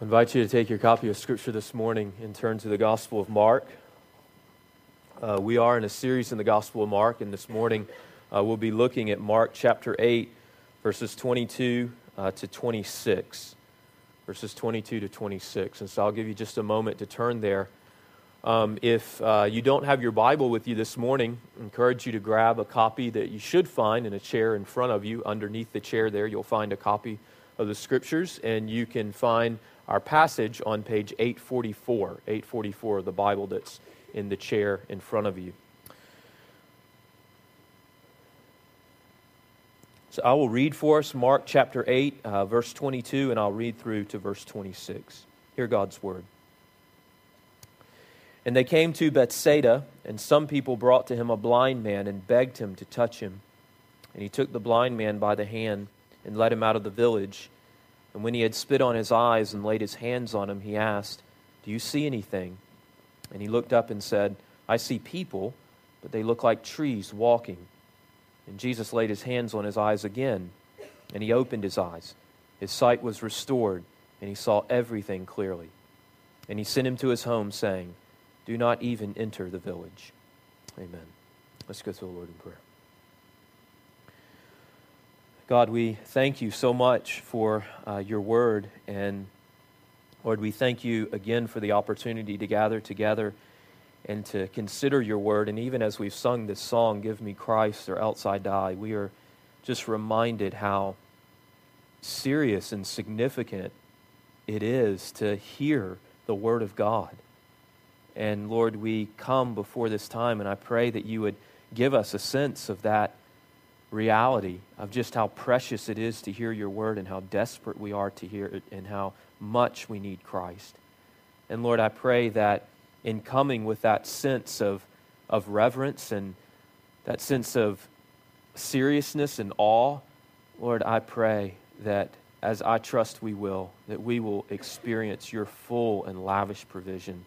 I invite you to take your copy of Scripture this morning and turn to the Gospel of Mark. Uh, we are in a series in the Gospel of Mark, and this morning uh, we'll be looking at Mark chapter 8, verses 22 uh, to 26. Verses 22 to 26. And so I'll give you just a moment to turn there. Um, if uh, you don't have your Bible with you this morning, I encourage you to grab a copy that you should find in a chair in front of you. Underneath the chair there, you'll find a copy of the Scriptures, and you can find our passage on page 844, 844 of the Bible that's in the chair in front of you. So I will read for us Mark chapter 8, uh, verse 22, and I'll read through to verse 26. Hear God's word. And they came to Bethsaida, and some people brought to him a blind man and begged him to touch him. And he took the blind man by the hand and led him out of the village. And when he had spit on his eyes and laid his hands on him, he asked, Do you see anything? And he looked up and said, I see people, but they look like trees walking. And Jesus laid his hands on his eyes again, and he opened his eyes. His sight was restored, and he saw everything clearly. And he sent him to his home, saying, Do not even enter the village. Amen. Let's go to the Lord in prayer. God, we thank you so much for uh, your word. And Lord, we thank you again for the opportunity to gather together and to consider your word. And even as we've sung this song, Give Me Christ or Else I Die, we are just reminded how serious and significant it is to hear the word of God. And Lord, we come before this time, and I pray that you would give us a sense of that reality of just how precious it is to hear your word and how desperate we are to hear it and how much we need Christ. And Lord, I pray that in coming with that sense of, of reverence and that sense of seriousness and awe, Lord, I pray that as I trust we will, that we will experience your full and lavish provision,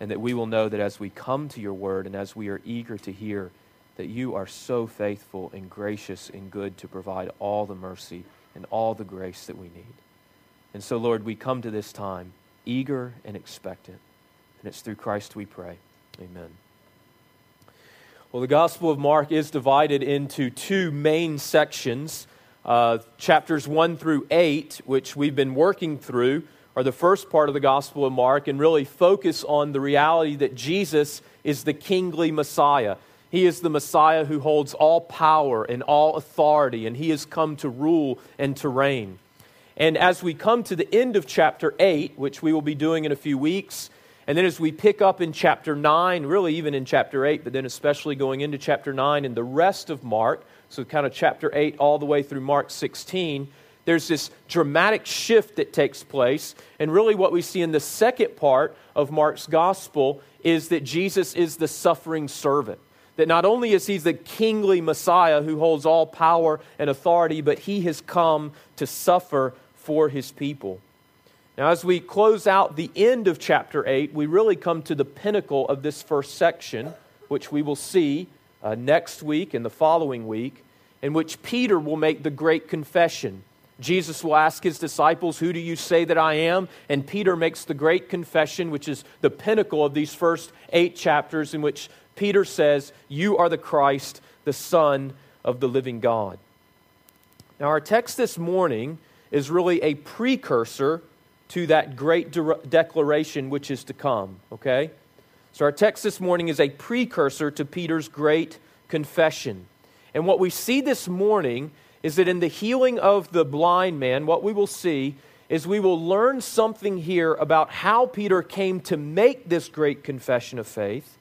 and that we will know that as we come to your word and as we are eager to hear, that you are so faithful and gracious and good to provide all the mercy and all the grace that we need. And so, Lord, we come to this time eager and expectant. And it's through Christ we pray. Amen. Well, the Gospel of Mark is divided into two main sections. Uh, chapters 1 through 8, which we've been working through, are the first part of the Gospel of Mark and really focus on the reality that Jesus is the kingly Messiah. He is the Messiah who holds all power and all authority, and he has come to rule and to reign. And as we come to the end of chapter 8, which we will be doing in a few weeks, and then as we pick up in chapter 9, really even in chapter 8, but then especially going into chapter 9 and the rest of Mark, so kind of chapter 8 all the way through Mark 16, there's this dramatic shift that takes place. And really, what we see in the second part of Mark's gospel is that Jesus is the suffering servant. That not only is he the kingly Messiah who holds all power and authority, but he has come to suffer for his people. Now, as we close out the end of chapter 8, we really come to the pinnacle of this first section, which we will see uh, next week and the following week, in which Peter will make the great confession. Jesus will ask his disciples, Who do you say that I am? And Peter makes the great confession, which is the pinnacle of these first eight chapters, in which Peter says, You are the Christ, the Son of the living God. Now, our text this morning is really a precursor to that great de- declaration which is to come, okay? So, our text this morning is a precursor to Peter's great confession. And what we see this morning is that in the healing of the blind man, what we will see is we will learn something here about how Peter came to make this great confession of faith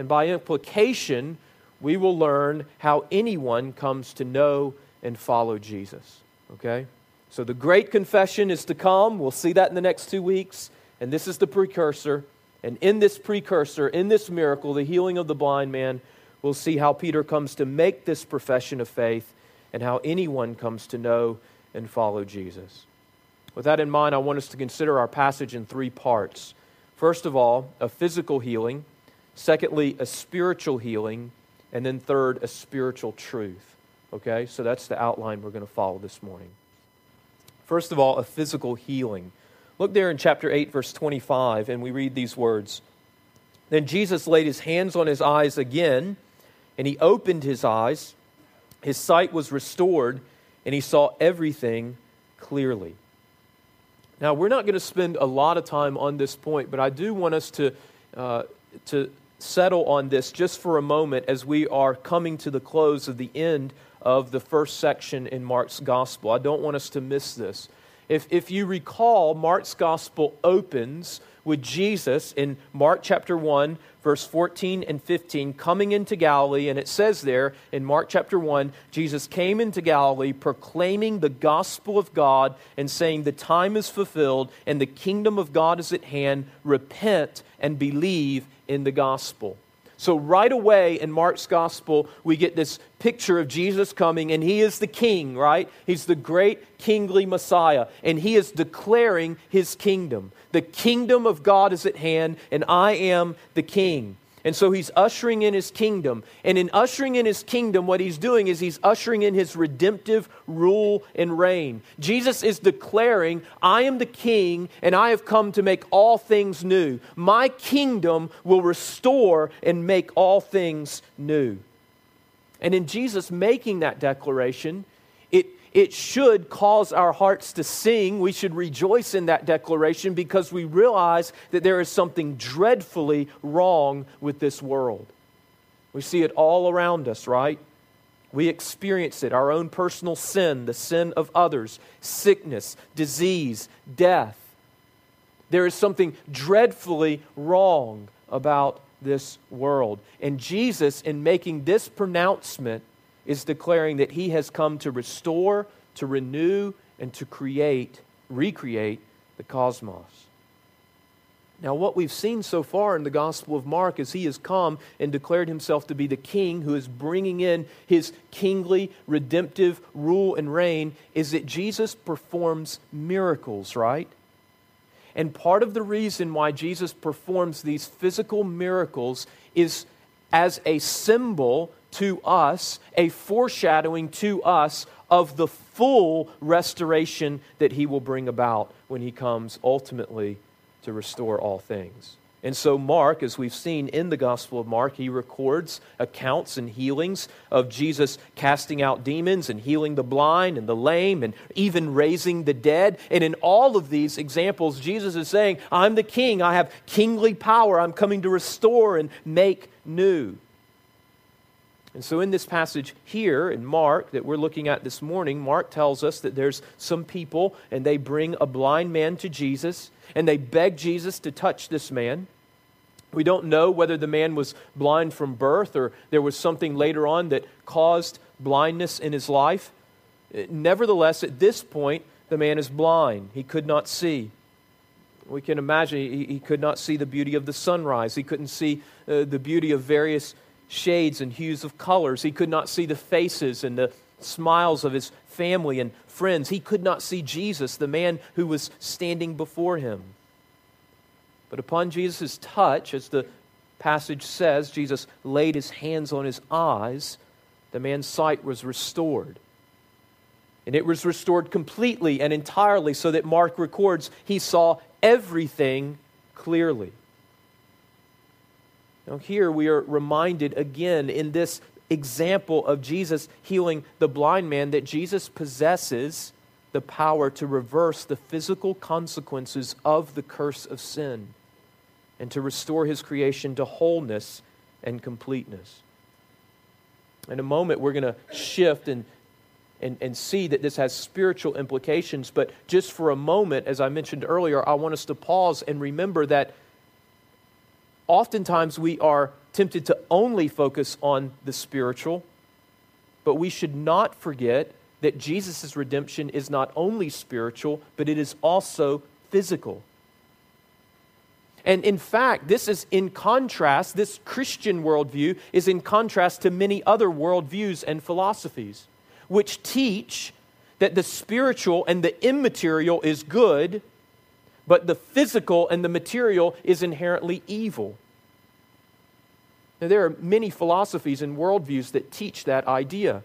and by implication, we will learn how anyone comes to know and follow Jesus. Okay? So the great confession is to come. We'll see that in the next two weeks. And this is the precursor. And in this precursor, in this miracle, the healing of the blind man, we'll see how Peter comes to make this profession of faith and how anyone comes to know and follow Jesus. With that in mind, I want us to consider our passage in three parts. First of all, a physical healing. Secondly, a spiritual healing. And then third, a spiritual truth. Okay? So that's the outline we're going to follow this morning. First of all, a physical healing. Look there in chapter 8, verse 25, and we read these words. Then Jesus laid his hands on his eyes again, and he opened his eyes. His sight was restored, and he saw everything clearly. Now, we're not going to spend a lot of time on this point, but I do want us to, uh, to settle on this just for a moment as we are coming to the close of the end of the first section in Mark's gospel. I don't want us to miss this. If, if you recall, Mark's gospel opens with Jesus in Mark chapter 1, verse 14 and 15, coming into Galilee. And it says there in Mark chapter 1 Jesus came into Galilee proclaiming the gospel of God and saying, The time is fulfilled and the kingdom of God is at hand. Repent and believe in the gospel. So, right away in Mark's gospel, we get this picture of Jesus coming, and he is the king, right? He's the great kingly Messiah, and he is declaring his kingdom. The kingdom of God is at hand, and I am the king. And so he's ushering in his kingdom. And in ushering in his kingdom, what he's doing is he's ushering in his redemptive rule and reign. Jesus is declaring, I am the king, and I have come to make all things new. My kingdom will restore and make all things new. And in Jesus making that declaration, it, should cause our hearts to sing. We should rejoice in that declaration because we realize that there is something dreadfully wrong with this world. We see it all around us, right? We experience it our own personal sin, the sin of others, sickness, disease, death. There is something dreadfully wrong about this world. And Jesus, in making this pronouncement, is declaring that he has come to restore, to renew, and to create, recreate the cosmos. Now, what we've seen so far in the Gospel of Mark is he has come and declared himself to be the king who is bringing in his kingly, redemptive rule and reign, is that Jesus performs miracles, right? And part of the reason why Jesus performs these physical miracles is as a symbol to us, a foreshadowing to us of the full restoration that he will bring about when he comes ultimately to restore all things. And so, Mark, as we've seen in the Gospel of Mark, he records accounts and healings of Jesus casting out demons and healing the blind and the lame and even raising the dead. And in all of these examples, Jesus is saying, I'm the king. I have kingly power. I'm coming to restore and make new. And so, in this passage here in Mark that we're looking at this morning, Mark tells us that there's some people and they bring a blind man to Jesus and they beg Jesus to touch this man. We don't know whether the man was blind from birth or there was something later on that caused blindness in his life. Nevertheless, at this point, the man is blind. He could not see. We can imagine he, he could not see the beauty of the sunrise. He couldn't see uh, the beauty of various shades and hues of colors. He could not see the faces and the smiles of his family and friends. He could not see Jesus, the man who was standing before him. But upon Jesus' touch, as the passage says, Jesus laid his hands on his eyes, the man's sight was restored. And it was restored completely and entirely, so that Mark records he saw everything clearly. Now, here we are reminded again in this example of Jesus healing the blind man that Jesus possesses the power to reverse the physical consequences of the curse of sin and to restore his creation to wholeness and completeness. In a moment, we're going to shift and, and, and see that this has spiritual implications, but just for a moment, as I mentioned earlier, I want us to pause and remember that oftentimes we are tempted to only focus on the spiritual, but we should not forget that Jesus' redemption is not only spiritual, but it is also physical. And in fact, this is in contrast, this Christian worldview is in contrast to many other worldviews and philosophies, which teach that the spiritual and the immaterial is good, but the physical and the material is inherently evil. Now, there are many philosophies and worldviews that teach that idea.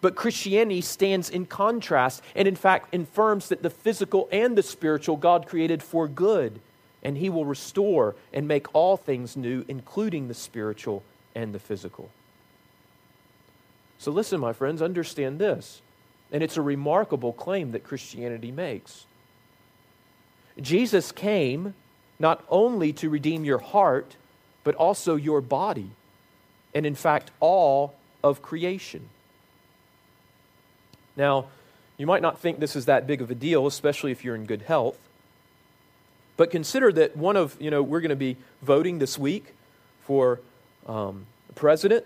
But Christianity stands in contrast and, in fact, affirms that the physical and the spiritual God created for good, and He will restore and make all things new, including the spiritual and the physical. So, listen, my friends, understand this. And it's a remarkable claim that Christianity makes. Jesus came not only to redeem your heart, but also your body, and in fact, all of creation. Now, you might not think this is that big of a deal, especially if you're in good health. But consider that one of, you know, we're going to be voting this week for um, president.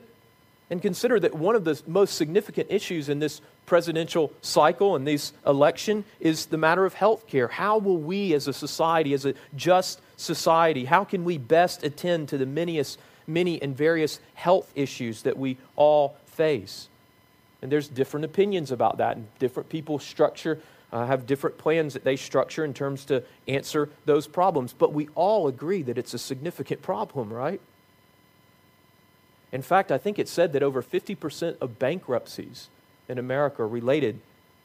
And consider that one of the most significant issues in this presidential cycle and this election is the matter of health care. How will we as a society, as a just society, how can we best attend to the many, many and various health issues that we all face? And there's different opinions about that, and different people structure, uh, have different plans that they structure in terms to answer those problems. But we all agree that it's a significant problem, right? In fact, I think it said that over 50% of bankruptcies in America are related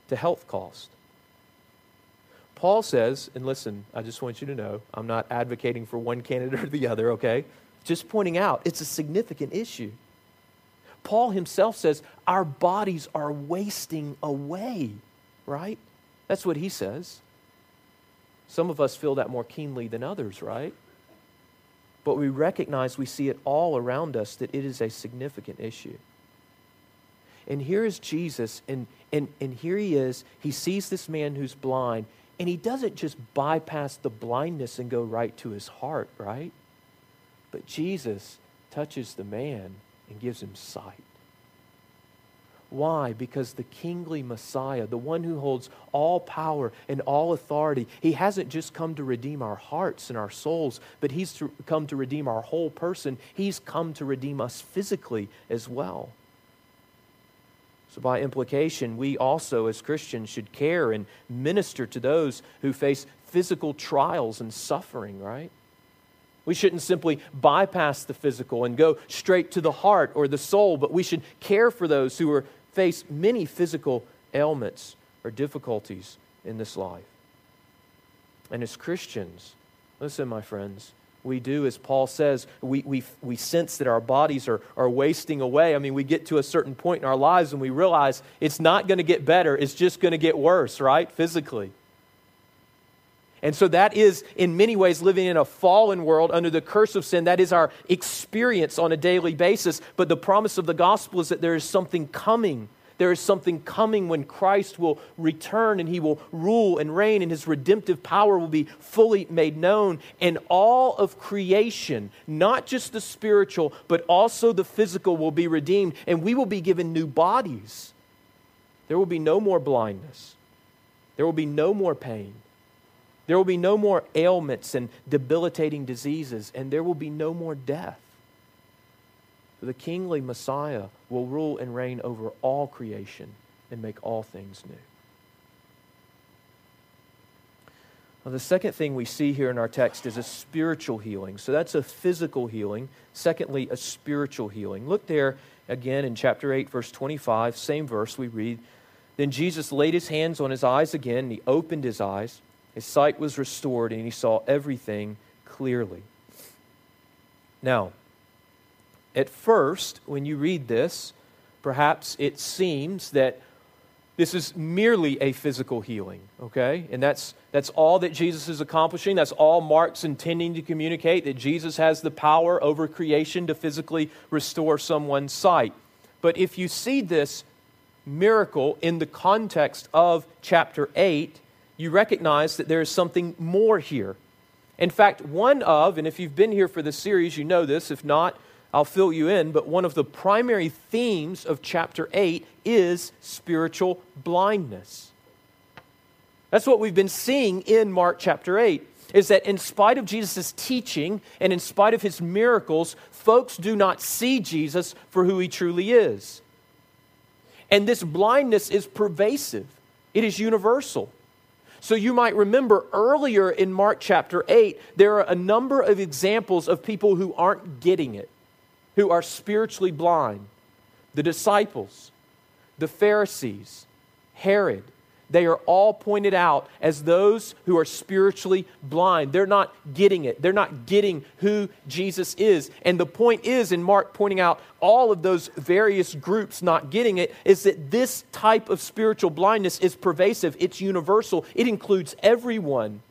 to health costs. Paul says, and listen, I just want you to know, I'm not advocating for one candidate or the other, okay? Just pointing out, it's a significant issue. Paul himself says our bodies are wasting away, right? That's what he says. Some of us feel that more keenly than others, right? But we recognize, we see it all around us, that it is a significant issue. And here is Jesus, and, and, and here he is. He sees this man who's blind, and he doesn't just bypass the blindness and go right to his heart, right? But Jesus touches the man and gives him sight. Why? Because the kingly Messiah, the one who holds all power and all authority, he hasn't just come to redeem our hearts and our souls, but he's to come to redeem our whole person. He's come to redeem us physically as well. So, by implication, we also, as Christians, should care and minister to those who face physical trials and suffering, right? We shouldn't simply bypass the physical and go straight to the heart or the soul, but we should care for those who are, face many physical ailments or difficulties in this life. And as Christians, listen, my friends, we do, as Paul says, we, we, we sense that our bodies are, are wasting away. I mean, we get to a certain point in our lives and we realize it's not going to get better, it's just going to get worse, right? Physically. And so that is, in many ways, living in a fallen world under the curse of sin. That is our experience on a daily basis. But the promise of the gospel is that there is something coming. There is something coming when Christ will return and he will rule and reign, and his redemptive power will be fully made known. And all of creation, not just the spiritual, but also the physical, will be redeemed, and we will be given new bodies. There will be no more blindness, there will be no more pain. There will be no more ailments and debilitating diseases, and there will be no more death. For the kingly Messiah will rule and reign over all creation and make all things new. The second thing we see here in our text is a spiritual healing. So that's a physical healing. Secondly, a spiritual healing. Look there again in chapter 8, verse 25, same verse we read. Then Jesus laid his hands on his eyes again, and he opened his eyes. His sight was restored and he saw everything clearly. Now, at first, when you read this, perhaps it seems that this is merely a physical healing, okay? And that's, that's all that Jesus is accomplishing. That's all Mark's intending to communicate that Jesus has the power over creation to physically restore someone's sight. But if you see this miracle in the context of chapter 8, you recognize that there is something more here. In fact, one of, and if you've been here for the series, you know this. If not, I'll fill you in. But one of the primary themes of chapter 8 is spiritual blindness. That's what we've been seeing in Mark chapter 8 is that in spite of Jesus' teaching and in spite of his miracles, folks do not see Jesus for who he truly is. And this blindness is pervasive, it is universal. So you might remember earlier in Mark chapter 8, there are a number of examples of people who aren't getting it, who are spiritually blind. The disciples, the Pharisees, Herod, they are all pointed out as those who are spiritually blind. They're not getting it. They're not getting who Jesus is. And the point is, in Mark pointing out all of those various groups not getting it, is that this type of spiritual blindness is pervasive, it's universal, it includes everyone.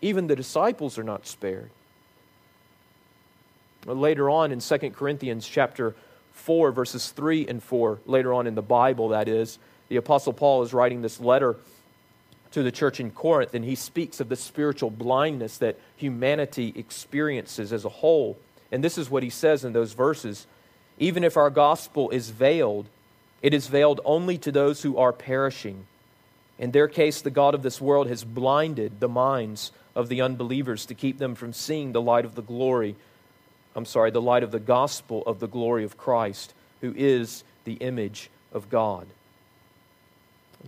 Even the disciples are not spared. Later on in 2 Corinthians chapter 4, verses 3 and 4, later on in the Bible, that is, the Apostle Paul is writing this letter to the church in Corinth, and he speaks of the spiritual blindness that humanity experiences as a whole. And this is what he says in those verses Even if our gospel is veiled, it is veiled only to those who are perishing. In their case, the God of this world has blinded the minds of the unbelievers to keep them from seeing the light of the glory. I'm sorry, the light of the gospel of the glory of Christ, who is the image of God.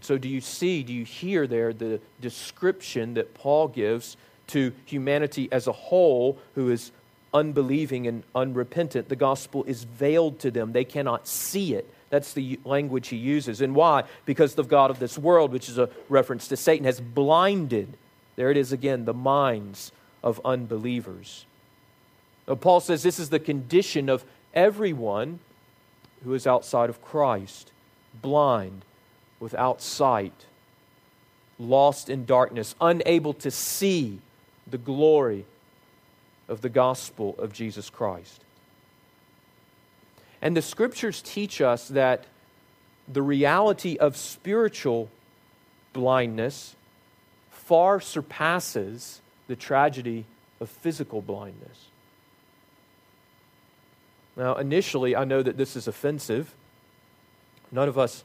So, do you see, do you hear there the description that Paul gives to humanity as a whole who is unbelieving and unrepentant? The gospel is veiled to them, they cannot see it. That's the language he uses. And why? Because the God of this world, which is a reference to Satan, has blinded, there it is again, the minds of unbelievers. Now, Paul says this is the condition of everyone who is outside of Christ blind without sight, lost in darkness, unable to see the glory of the gospel of Jesus Christ. And the scriptures teach us that the reality of spiritual blindness far surpasses the tragedy of physical blindness. Now, initially, I know that this is offensive. None of us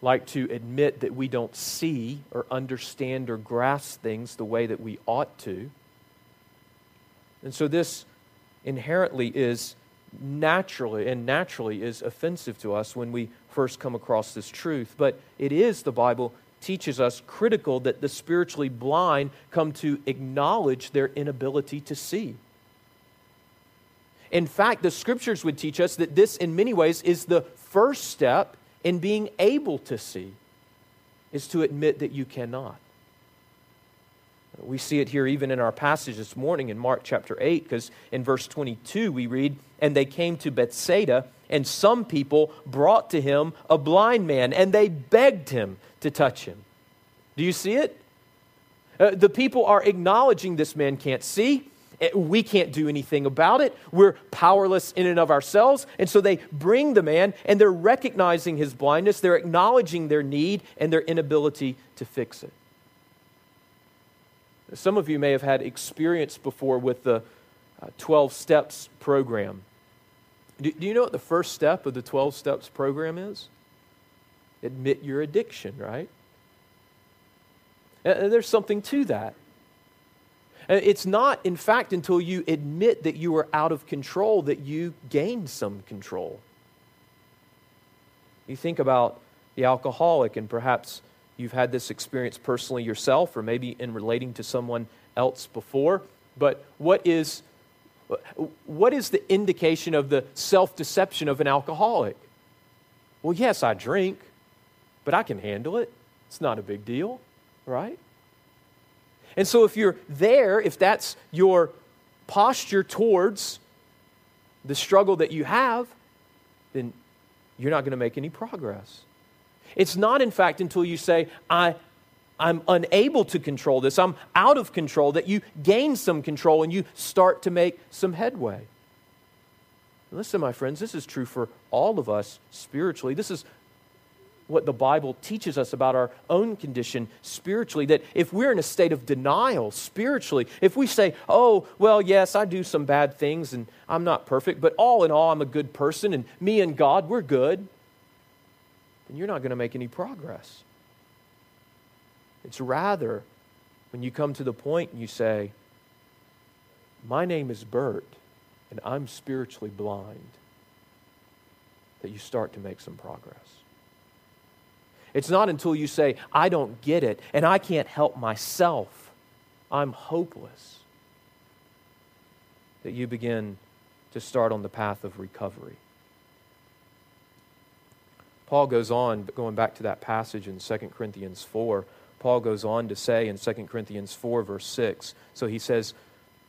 like to admit that we don't see or understand or grasp things the way that we ought to. And so this inherently is naturally and naturally is offensive to us when we first come across this truth. But it is, the Bible teaches us, critical that the spiritually blind come to acknowledge their inability to see. In fact, the scriptures would teach us that this, in many ways, is the first step in being able to see is to admit that you cannot. We see it here even in our passage this morning in Mark chapter 8, because in verse 22 we read, And they came to Bethsaida, and some people brought to him a blind man, and they begged him to touch him. Do you see it? Uh, the people are acknowledging this man can't see. Eh, we can't do anything about it. We're powerless in and of ourselves. And so they bring the man and they're recognizing his blindness, they're acknowledging their need and their inability to fix it. Some of you may have had experience before with the uh, 12 Steps program. Do, do you know what the first step of the 12 Steps program is? Admit your addiction, right? And there's something to that. Uh, it's not, in fact, until you admit that you are out of control that you gain some control. You think about the alcoholic, and perhaps you've had this experience personally yourself, or maybe in relating to someone else before. But what is, what is the indication of the self deception of an alcoholic? Well, yes, I drink, but I can handle it. It's not a big deal, right? And so, if you're there, if that's your posture towards the struggle that you have, then you're not going to make any progress. It's not, in fact, until you say, I, I'm unable to control this, I'm out of control, that you gain some control and you start to make some headway. Listen, my friends, this is true for all of us spiritually. This is what the Bible teaches us about our own condition spiritually. That if we're in a state of denial spiritually, if we say, oh, well, yes, I do some bad things and I'm not perfect, but all in all, I'm a good person and me and God, we're good, then you're not going to make any progress. It's rather when you come to the point and you say, my name is Bert and I'm spiritually blind, that you start to make some progress. It's not until you say, I don't get it and I can't help myself, I'm hopeless, that you begin to start on the path of recovery. Paul goes on, going back to that passage in 2 Corinthians 4, Paul goes on to say in 2 Corinthians 4, verse 6, so he says,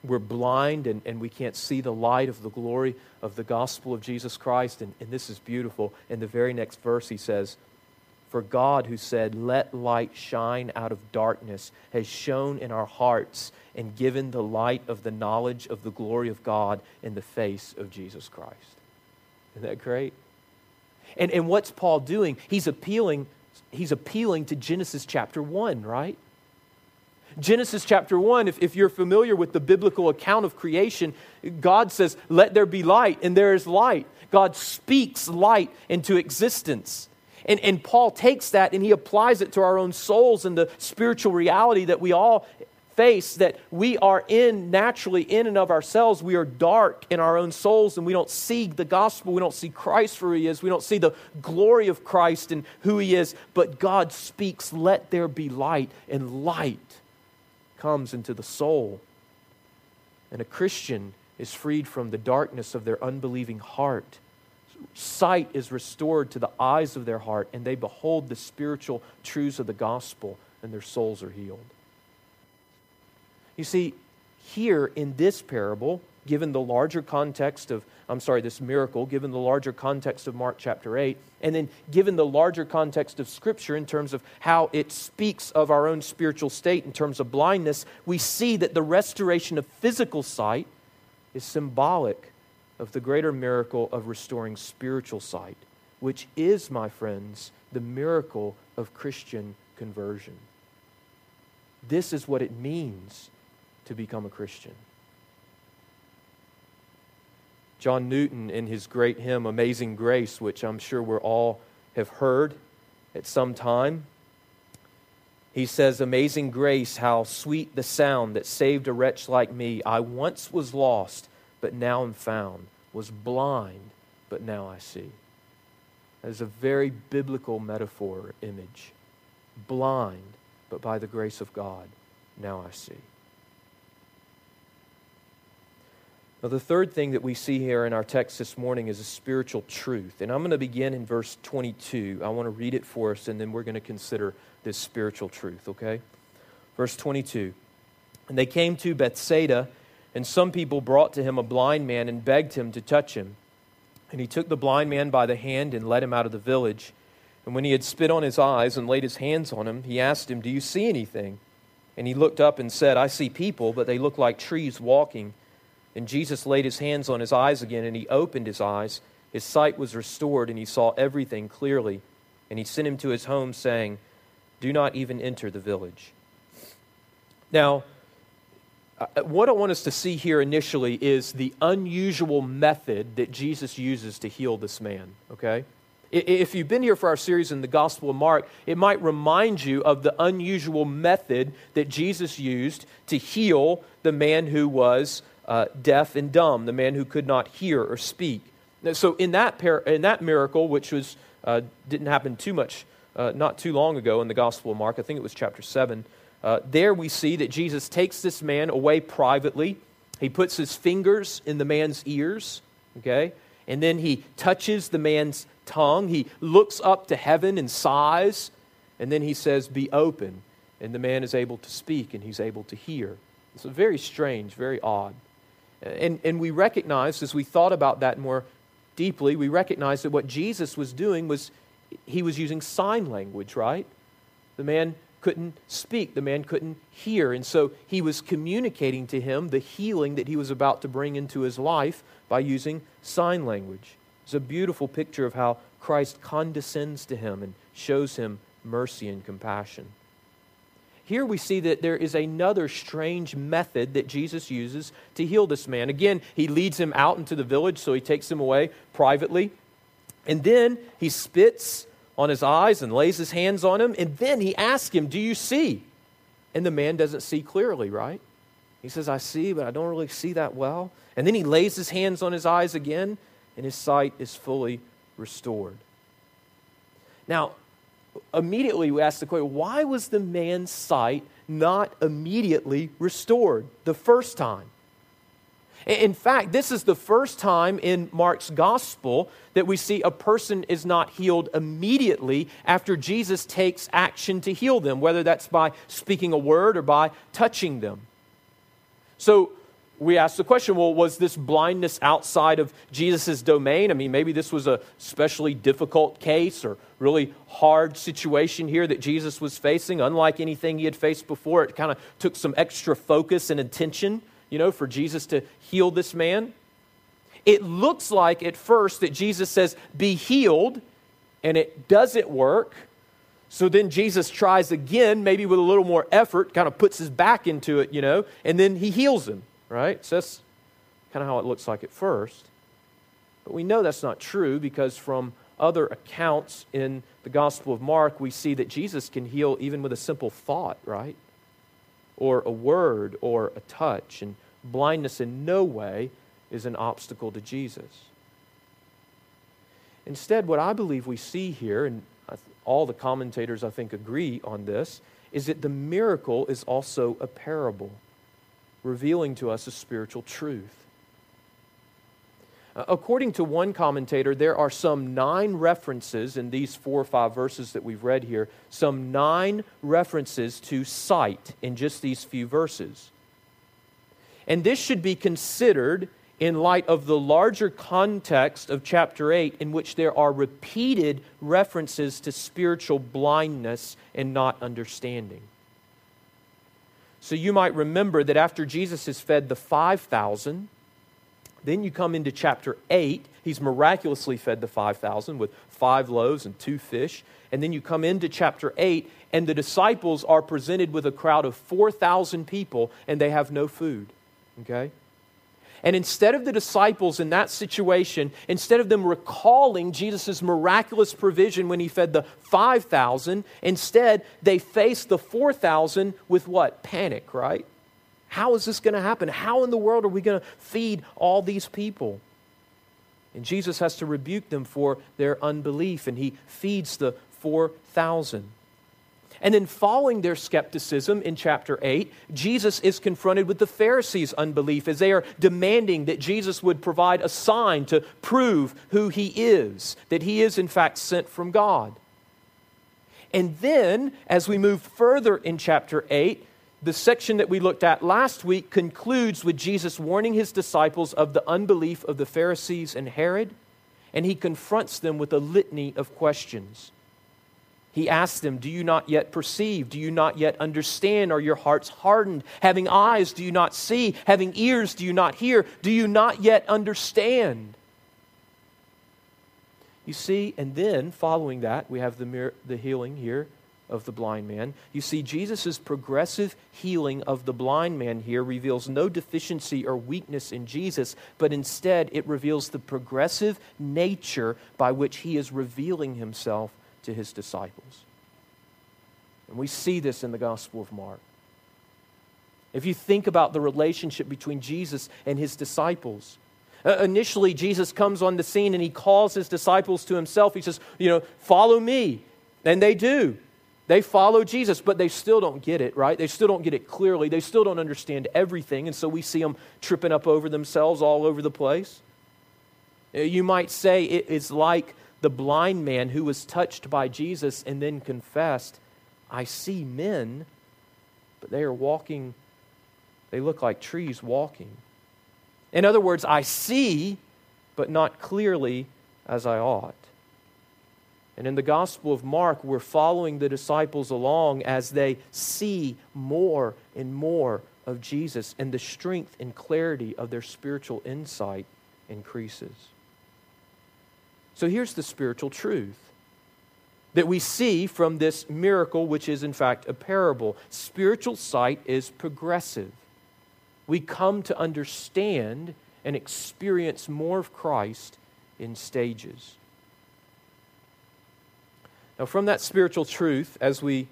We're blind and, and we can't see the light of the glory of the gospel of Jesus Christ. And, and this is beautiful. In the very next verse, he says, For God, who said, Let light shine out of darkness, has shone in our hearts and given the light of the knowledge of the glory of God in the face of Jesus Christ. Isn't that great? And, and what's Paul doing? He's appealing, he's appealing to Genesis chapter 1, right? Genesis chapter 1, if, if you're familiar with the biblical account of creation, God says, Let there be light, and there is light. God speaks light into existence. And, and Paul takes that and he applies it to our own souls and the spiritual reality that we all face that we are in naturally in and of ourselves. We are dark in our own souls and we don't see the gospel. We don't see christ for who he is. We don't see the glory of christ and who he is. But god speaks let there be light and light comes into the soul. And a christian is freed from the darkness of their unbelieving heart sight is restored to the eyes of their heart and they behold the spiritual truths of the gospel and their souls are healed. You see, here in this parable, given the larger context of, I'm sorry, this miracle, given the larger context of Mark chapter 8, and then given the larger context of Scripture in terms of how it speaks of our own spiritual state in terms of blindness, we see that the restoration of physical sight is symbolic of the greater miracle of restoring spiritual sight, which is, my friends, the miracle of Christian conversion. This is what it means to become a Christian. John Newton, in his great hymn, Amazing Grace, which I'm sure we're all have heard at some time, he says, Amazing grace, how sweet the sound that saved a wretch like me. I once was lost, but now I'm found, was blind, but now I see. That is a very biblical metaphor image. Blind, but by the grace of God, now I see. Now, the third thing that we see here in our text this morning is a spiritual truth. And I'm going to begin in verse 22. I want to read it for us, and then we're going to consider this spiritual truth, okay? Verse 22. And they came to Bethsaida, and some people brought to him a blind man and begged him to touch him. And he took the blind man by the hand and led him out of the village. And when he had spit on his eyes and laid his hands on him, he asked him, Do you see anything? And he looked up and said, I see people, but they look like trees walking. And Jesus laid his hands on his eyes again, and he opened his eyes. His sight was restored, and he saw everything clearly. And he sent him to his home, saying, Do not even enter the village. Now, uh, what I want us to see here initially is the unusual method that Jesus uses to heal this man, okay? If you've been here for our series in the Gospel of Mark, it might remind you of the unusual method that Jesus used to heal the man who was uh, deaf and dumb, the man who could not hear or speak. So in that, par- in that miracle, which was, uh, didn't happen too much, uh, not too long ago in the Gospel of Mark, I think it was chapter 7, uh, there we see that Jesus takes this man away privately. He puts his fingers in the man's ears, okay? And then he touches the man's tongue. He looks up to heaven and sighs. And then he says, Be open. And the man is able to speak and he's able to hear. It's very strange, very odd. And, and we recognized, as we thought about that more deeply, we recognized that what Jesus was doing was he was using sign language, right? The man couldn't speak, the man couldn't hear. And so he was communicating to him the healing that he was about to bring into his life by using sign language. It's a beautiful picture of how Christ condescends to him and shows him mercy and compassion. Here we see that there is another strange method that Jesus uses to heal this man. Again, he leads him out into the village, so he takes him away privately. And then he spits on his eyes and lays his hands on him. And then he asks him, Do you see? And the man doesn't see clearly, right? He says, I see, but I don't really see that well. And then he lays his hands on his eyes again, and his sight is fully restored. Now, immediately we ask the question why was the man's sight not immediately restored the first time? In fact, this is the first time in Mark's gospel that we see a person is not healed immediately after Jesus takes action to heal them, whether that's by speaking a word or by touching them. So we ask the question well, was this blindness outside of Jesus' domain? I mean, maybe this was a especially difficult case or really hard situation here that Jesus was facing, unlike anything he had faced before. It kind of took some extra focus and attention, you know, for Jesus to heal this man. It looks like at first that Jesus says, Be healed, and it doesn't work. So then Jesus tries again, maybe with a little more effort, kind of puts his back into it, you know, and then he heals him, right? So that's kind of how it looks like at first. But we know that's not true because from other accounts in the Gospel of Mark, we see that Jesus can heal even with a simple thought, right? Or a word or a touch. And blindness in no way is an obstacle to Jesus. Instead, what I believe we see here, and all the commentators I think agree on this, is that the miracle is also a parable, revealing to us a spiritual truth. Uh, according to one commentator, there are some nine references in these four or five verses that we've read here, some nine references to sight in just these few verses. And this should be considered in light of the larger context of chapter 8, in which there are repeated references to spiritual blindness and not understanding. So you might remember that after Jesus has fed the 5,000, then you come into chapter 8. He's miraculously fed the 5,000 with five loaves and two fish. And then you come into chapter 8, and the disciples are presented with a crowd of 4,000 people, and they have no food. Okay? And instead of the disciples in that situation, instead of them recalling Jesus' miraculous provision when he fed the 5,000, instead they face the 4,000 with what? Panic, right? How is this going to happen? How in the world are we going to feed all these people? And Jesus has to rebuke them for their unbelief, and he feeds the 4,000. And then, following their skepticism in chapter 8, Jesus is confronted with the Pharisees' unbelief as they are demanding that Jesus would provide a sign to prove who he is, that he is, in fact, sent from God. And then, as we move further in chapter 8, the section that we looked at last week concludes with Jesus warning his disciples of the unbelief of the Pharisees and Herod, and he confronts them with a litany of questions. He asks them, Do you not yet perceive? Do you not yet understand? Are your hearts hardened? Having eyes, do you not see? Having ears, do you not hear? Do you not yet understand? You see, and then following that, we have the, the healing here of the blind man. You see, Jesus' progressive healing of the blind man here reveals no deficiency or weakness in Jesus, but instead it reveals the progressive nature by which he is revealing himself to his disciples. And we see this in the Gospel of Mark. If you think about the relationship between Jesus and his disciples, uh, initially Jesus comes on the scene and he calls his disciples to himself. He says, You know, follow me. And they do. They follow Jesus, but they still don't get it, right? They still don't get it clearly. They still don't understand everything. And so we see them tripping up over themselves all over the place. Uh, you might say it is like the blind man who was touched by Jesus and then confessed, I see men, but they are walking, they look like trees walking. In other words, I see, but not clearly as I ought. And in the Gospel of Mark, we're following the disciples along as they see more and more of Jesus, and the strength and clarity of their spiritual insight increases. So here's the spiritual truth that we see from this miracle, which is in fact a parable. Spiritual sight is progressive. We come to understand and experience more of Christ in stages. Now, from that spiritual truth, as we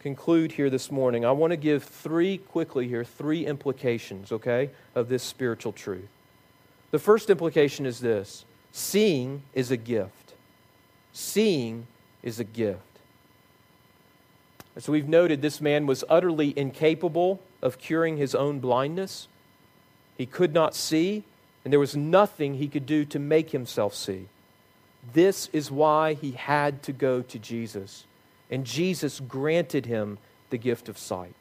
conclude here this morning, I want to give three, quickly here, three implications, okay, of this spiritual truth. The first implication is this Seeing is a gift. Seeing is a gift. As we've noted, this man was utterly incapable of curing his own blindness. He could not see, and there was nothing he could do to make himself see. This is why he had to go to Jesus, and Jesus granted him the gift of sight.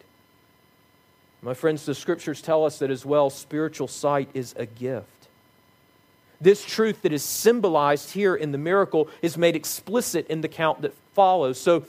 My friends, the scriptures tell us that as well, spiritual sight is a gift. This truth that is symbolized here in the miracle is made explicit in the count that follows. So,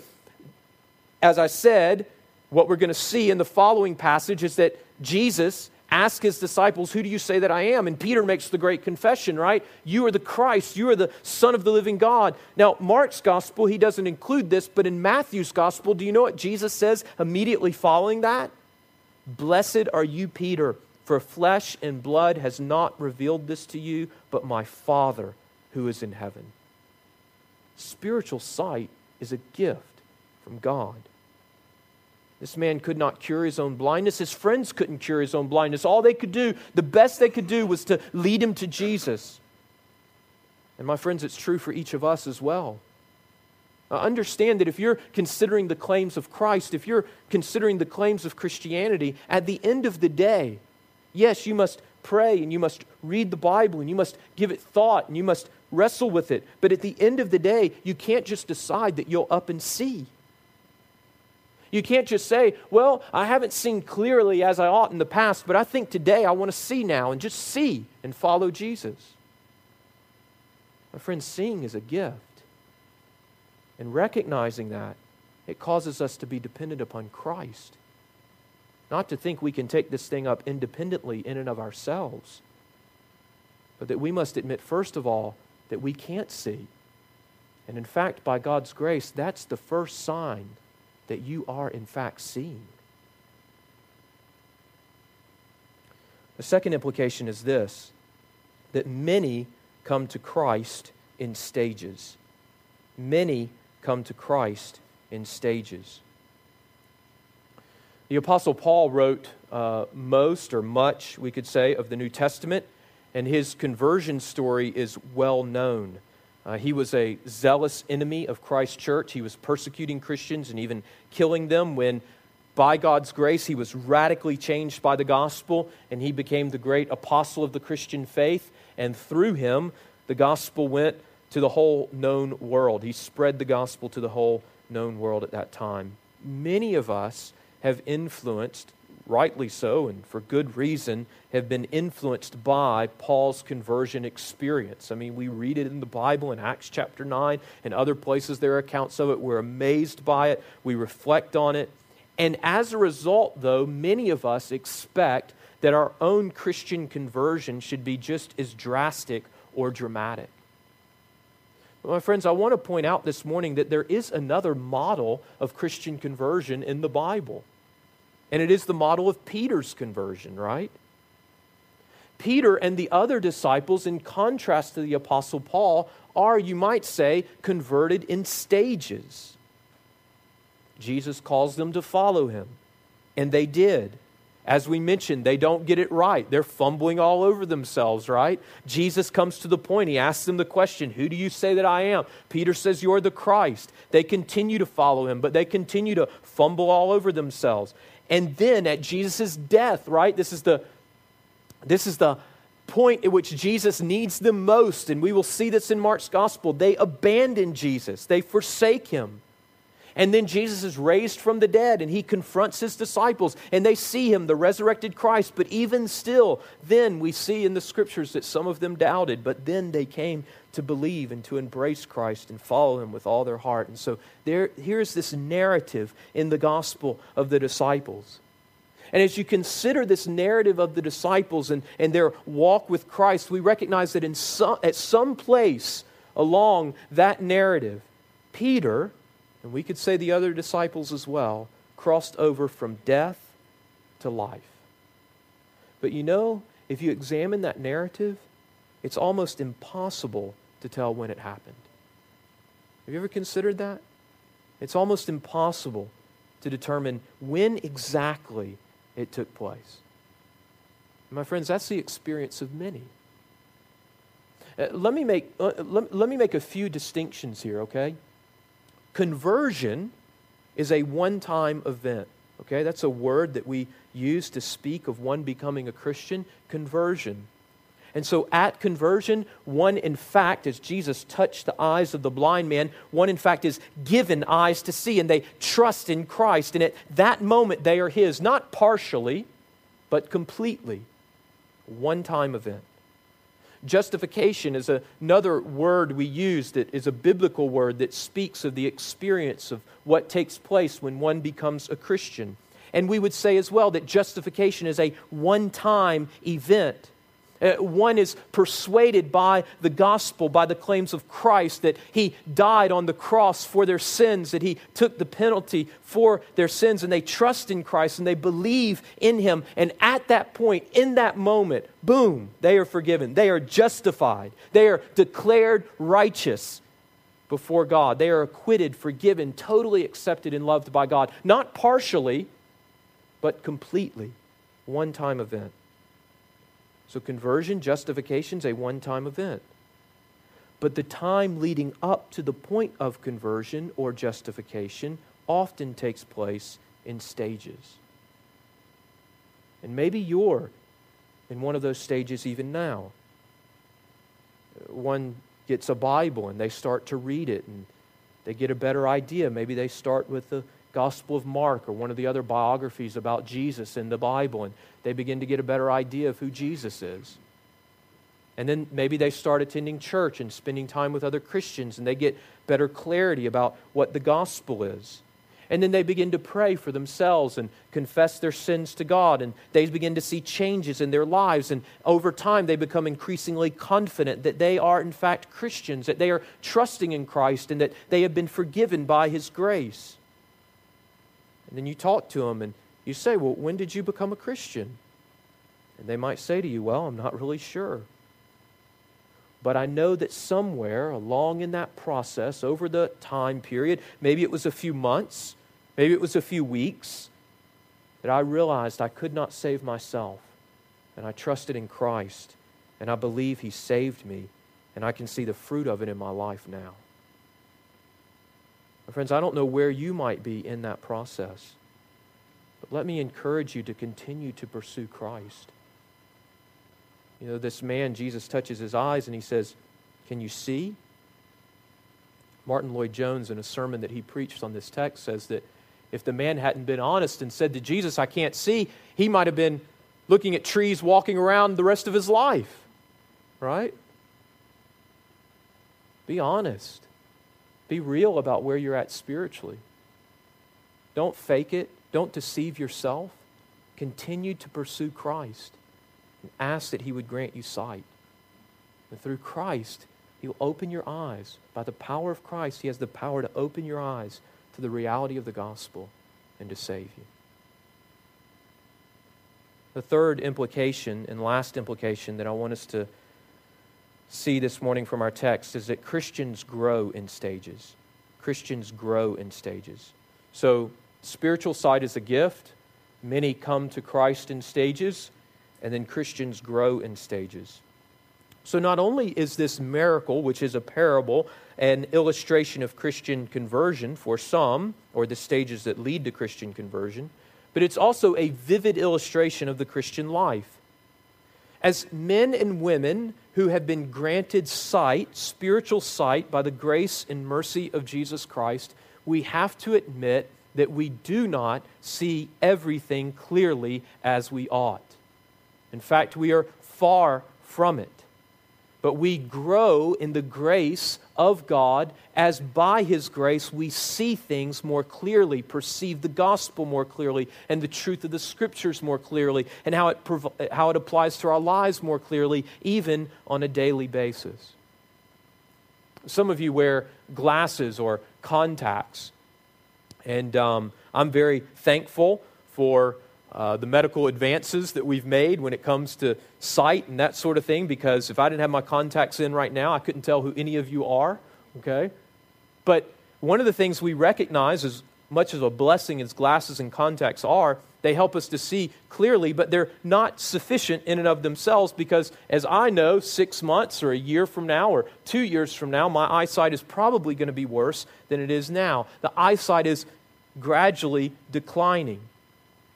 as I said, what we're going to see in the following passage is that Jesus asked his disciples, Who do you say that I am? And Peter makes the great confession, right? You are the Christ. You are the Son of the living God. Now, Mark's gospel, he doesn't include this, but in Matthew's gospel, do you know what Jesus says immediately following that? Blessed are you, Peter, for flesh and blood has not revealed this to you, but my Father who is in heaven. Spiritual sight is a gift from God. This man could not cure his own blindness. His friends couldn't cure his own blindness. All they could do, the best they could do, was to lead him to Jesus. And my friends, it's true for each of us as well. Now, understand that if you're considering the claims of Christ, if you're considering the claims of Christianity, at the end of the day, yes, you must pray and you must read the Bible and you must give it thought and you must wrestle with it. But at the end of the day, you can't just decide that you'll up and see. You can't just say, Well, I haven't seen clearly as I ought in the past, but I think today I want to see now and just see and follow Jesus. My friend, seeing is a gift. And recognizing that, it causes us to be dependent upon Christ. Not to think we can take this thing up independently in and of ourselves, but that we must admit, first of all, that we can't see. And in fact, by God's grace, that's the first sign that you are, in fact, seeing. The second implication is this that many come to Christ in stages. Many come to Christ in stages. The Apostle Paul wrote uh, most or much, we could say, of the New Testament, and his conversion story is well known. Uh, he was a zealous enemy of Christ's church. He was persecuting Christians and even killing them when, by God's grace, he was radically changed by the gospel and he became the great apostle of the Christian faith. And through him, the gospel went to the whole known world. He spread the gospel to the whole known world at that time. Many of us have influenced rightly so and for good reason, have been influenced by Paul's conversion experience. I mean, we read it in the Bible in Acts chapter 9 and other places there are accounts of it. We're amazed by it, we reflect on it. And as a result, though, many of us expect that our own Christian conversion should be just as drastic or dramatic. My friends, I want to point out this morning that there is another model of Christian conversion in the Bible. And it is the model of Peter's conversion, right? Peter and the other disciples, in contrast to the Apostle Paul, are, you might say, converted in stages. Jesus calls them to follow him, and they did. As we mentioned, they don't get it right. They're fumbling all over themselves, right? Jesus comes to the point. He asks them the question, Who do you say that I am? Peter says, You're the Christ. They continue to follow him, but they continue to fumble all over themselves. And then at Jesus' death, right? This is the this is the point at which Jesus needs them most, and we will see this in Mark's gospel. They abandon Jesus, they forsake him. And then Jesus is raised from the dead and he confronts his disciples and they see him, the resurrected Christ. But even still, then we see in the scriptures that some of them doubted, but then they came to believe and to embrace Christ and follow him with all their heart. And so there, here's this narrative in the gospel of the disciples. And as you consider this narrative of the disciples and, and their walk with Christ, we recognize that in some, at some place along that narrative, Peter, and we could say the other disciples as well, crossed over from death to life. But you know, if you examine that narrative, it's almost impossible to tell when it happened. Have you ever considered that? It's almost impossible to determine when exactly it took place. My friends, that's the experience of many. Uh, let, me make, uh, let, let me make a few distinctions here, okay? Conversion is a one time event. Okay, that's a word that we use to speak of one becoming a Christian conversion. And so at conversion, one in fact, as Jesus touched the eyes of the blind man, one in fact is given eyes to see and they trust in Christ. And at that moment, they are His, not partially, but completely. One time event. Justification is another word we use that is a biblical word that speaks of the experience of what takes place when one becomes a Christian. And we would say as well that justification is a one time event. Uh, one is persuaded by the gospel, by the claims of Christ, that he died on the cross for their sins, that he took the penalty for their sins, and they trust in Christ and they believe in him. And at that point, in that moment, boom, they are forgiven. They are justified. They are declared righteous before God. They are acquitted, forgiven, totally accepted and loved by God. Not partially, but completely. One time event. So, conversion, justification is a one time event. But the time leading up to the point of conversion or justification often takes place in stages. And maybe you're in one of those stages even now. One gets a Bible and they start to read it and they get a better idea. Maybe they start with the Gospel of Mark or one of the other biographies about Jesus in the Bible, and they begin to get a better idea of who Jesus is. And then maybe they start attending church and spending time with other Christians, and they get better clarity about what the gospel is. And then they begin to pray for themselves and confess their sins to God. And they begin to see changes in their lives. And over time, they become increasingly confident that they are, in fact, Christians, that they are trusting in Christ, and that they have been forgiven by His grace. And then you talk to them and you say, Well, when did you become a Christian? And they might say to you, Well, I'm not really sure. But I know that somewhere along in that process, over the time period, maybe it was a few months, maybe it was a few weeks, that I realized I could not save myself. And I trusted in Christ. And I believe He saved me. And I can see the fruit of it in my life now. My friends, I don't know where you might be in that process, but let me encourage you to continue to pursue Christ. You know, this man, Jesus touches his eyes and he says, Can you see? Martyn Lloyd-Jones, in a sermon that he preached on this text, says that if the man hadn't been honest and said to Jesus, I can't see, he might have been looking at trees walking around the rest of his life. Right? Be honest. Be real about where you're at spiritually. Don't fake it. Don't deceive yourself. Continue to pursue Christ and ask that He would grant you sight. And through Christ, He'll open your eyes. By the power of Christ, He has the power to open your eyes to the reality of the gospel and to save you. The third implication and last implication that I want us to see this morning from our text is that Christians grow in stages. Christians grow in stages. So, spiritual sight is a gift. Many come to Christ in stages, and then Christians grow in stages. So, not only is this miracle, which is a parable, an illustration of Christian conversion for some, or the stages that lead to Christian conversion, but it's also a vivid illustration of the Christian life. As men and women who have been granted sight, spiritual sight, by the grace and mercy of Jesus Christ, we have to admit that we do not see everything clearly as we ought. In fact, we are far from it but we grow in the grace of God as by His grace we see things more clearly, perceive the gospel more clearly, and the truth of the scriptures more clearly, and how it, prov- how it applies to our lives more clearly, even on a daily basis. Some of you wear glasses or contacts, and um, I'm very thankful for uh, the medical advances that we've made when it comes to sight and that sort of thing, because if I didn't have my contacts in right now, I couldn't tell who any of you are, okay? But one of the things we recognize, as much as a blessing as glasses and contacts are, they help us to see clearly, but they're not sufficient in and of themselves because, as I know, six months or a year from now or two years from now, my eyesight is probably going to be worse than it is now. The eyesight is gradually declining.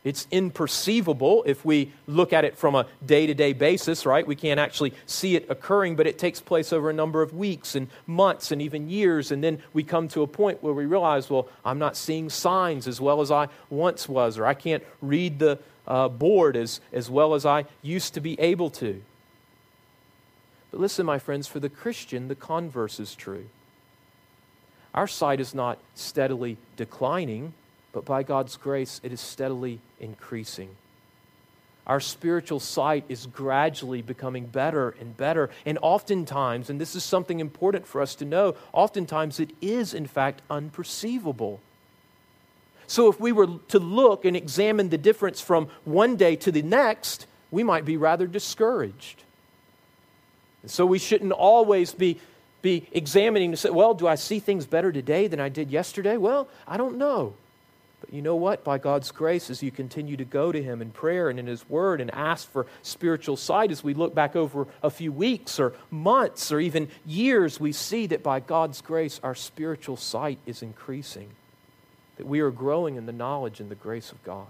It's imperceivable if we look at it from a day to day basis, right? We can't actually see it occurring, but it takes place over a number of weeks and months and even years. And then we come to a point where we realize, well, I'm not seeing signs as well as I once was, or I can't read the uh, board as, as well as I used to be able to. But listen, my friends, for the Christian, the converse is true. Our sight is not steadily declining but by God's grace, it is steadily increasing. Our spiritual sight is gradually becoming better and better. And oftentimes, and this is something important for us to know, oftentimes it is, in fact, unperceivable. So, if we were to look and examine the difference from one day to the next, we might be rather discouraged. And so, we shouldn't always be, be examining to say, well, do I see things better today than I did yesterday? Well, I don't know. But you know what? By God's grace, as you continue to go to Him in prayer and in His Word and ask for spiritual sight, as we look back over a few weeks or months or even years, we see that by God's grace, our spiritual sight is increasing, that we are growing in the knowledge and the grace of God.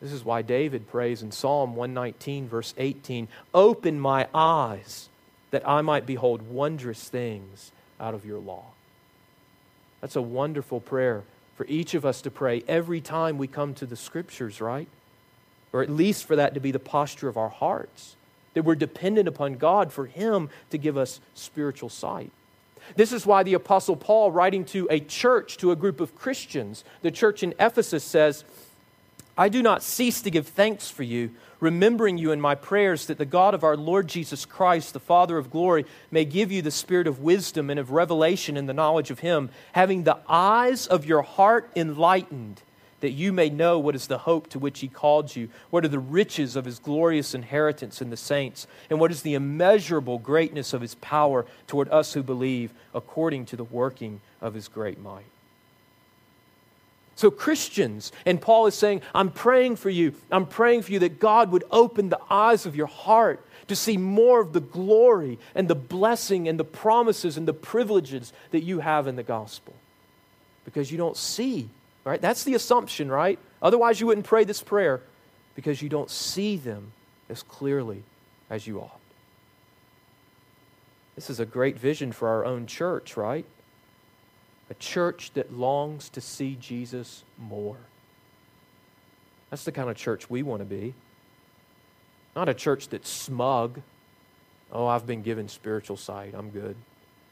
This is why David prays in Psalm 119, verse 18 Open my eyes that I might behold wondrous things out of your law. That's a wonderful prayer for each of us to pray every time we come to the scriptures, right? Or at least for that to be the posture of our hearts, that we're dependent upon God for Him to give us spiritual sight. This is why the Apostle Paul, writing to a church, to a group of Christians, the church in Ephesus says, I do not cease to give thanks for you remembering you in my prayers that the God of our Lord Jesus Christ, the Father of glory, may give you the spirit of wisdom and of revelation in the knowledge of Him, having the eyes of your heart enlightened, that you may know what is the hope to which He called you, what are the riches of His glorious inheritance in the saints, and what is the immeasurable greatness of His power toward us who believe, according to the working of His great might. So, Christians, and Paul is saying, I'm praying for you. I'm praying for you that God would open the eyes of your heart to see more of the glory and the blessing and the promises and the privileges that you have in the gospel. Because you don't see, right? That's the assumption, right? Otherwise, you wouldn't pray this prayer because you don't see them as clearly as you ought. This is a great vision for our own church, right? A church that longs to see Jesus more. That's the kind of church we want to be. Not a church that's smug. Oh, I've been given spiritual sight. I'm good.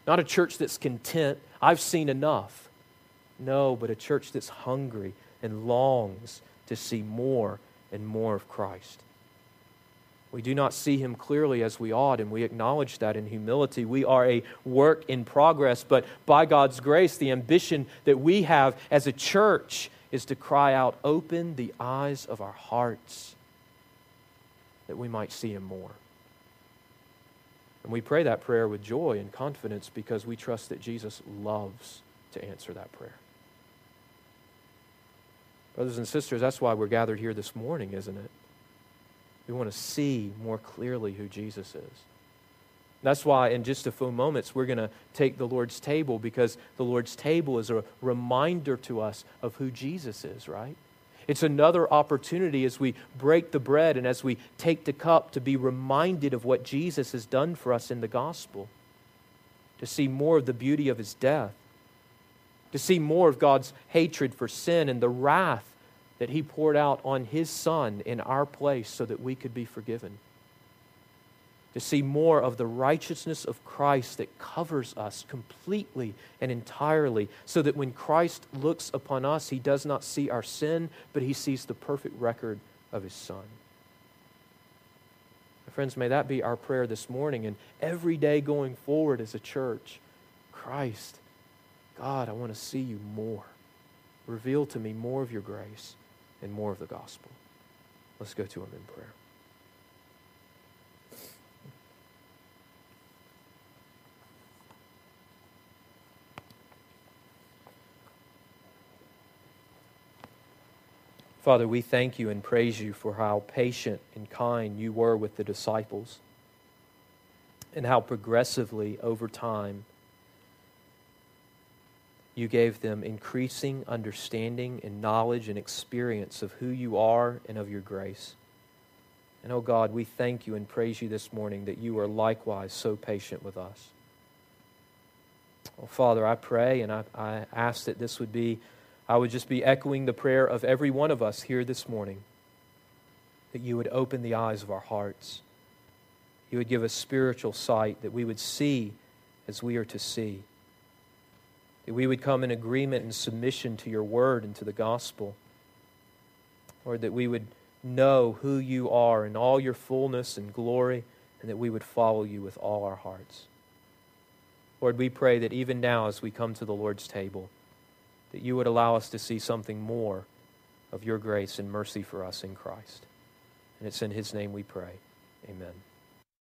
Not a church that's content. I've seen enough. No, but a church that's hungry and longs to see more and more of Christ. We do not see him clearly as we ought, and we acknowledge that in humility. We are a work in progress, but by God's grace, the ambition that we have as a church is to cry out, Open the eyes of our hearts that we might see him more. And we pray that prayer with joy and confidence because we trust that Jesus loves to answer that prayer. Brothers and sisters, that's why we're gathered here this morning, isn't it? We want to see more clearly who Jesus is. That's why, in just a few moments, we're going to take the Lord's table because the Lord's table is a reminder to us of who Jesus is, right? It's another opportunity as we break the bread and as we take the cup to be reminded of what Jesus has done for us in the gospel, to see more of the beauty of his death, to see more of God's hatred for sin and the wrath that he poured out on his son in our place so that we could be forgiven. To see more of the righteousness of Christ that covers us completely and entirely, so that when Christ looks upon us, he does not see our sin, but he sees the perfect record of his son. Friends, may that be our prayer this morning and every day going forward as a church. Christ, God, I want to see you more. Reveal to me more of your grace and more of the gospel. Let's go to him in prayer. Father, we thank you and praise you for how patient and kind you were with the disciples and how progressively over time you gave them increasing understanding and knowledge and experience of who you are and of your grace. And oh God, we thank you and praise you this morning that you are likewise so patient with us. Oh, Father, I pray and I, I ask that this would be, I would just be echoing the prayer of every one of us here this morning, that you would open the eyes of our hearts. You would give us spiritual sight, that we would see as we are to see. That we would come in agreement and submission to your word and to the gospel. Or that we would know who you are in all your fullness and glory, and that we would follow you with all our hearts. Lord, we pray that even now, as we come to the Lord's table, that you would allow us to see something more of your grace and mercy for us in Christ. And it's in his name we pray. Amen.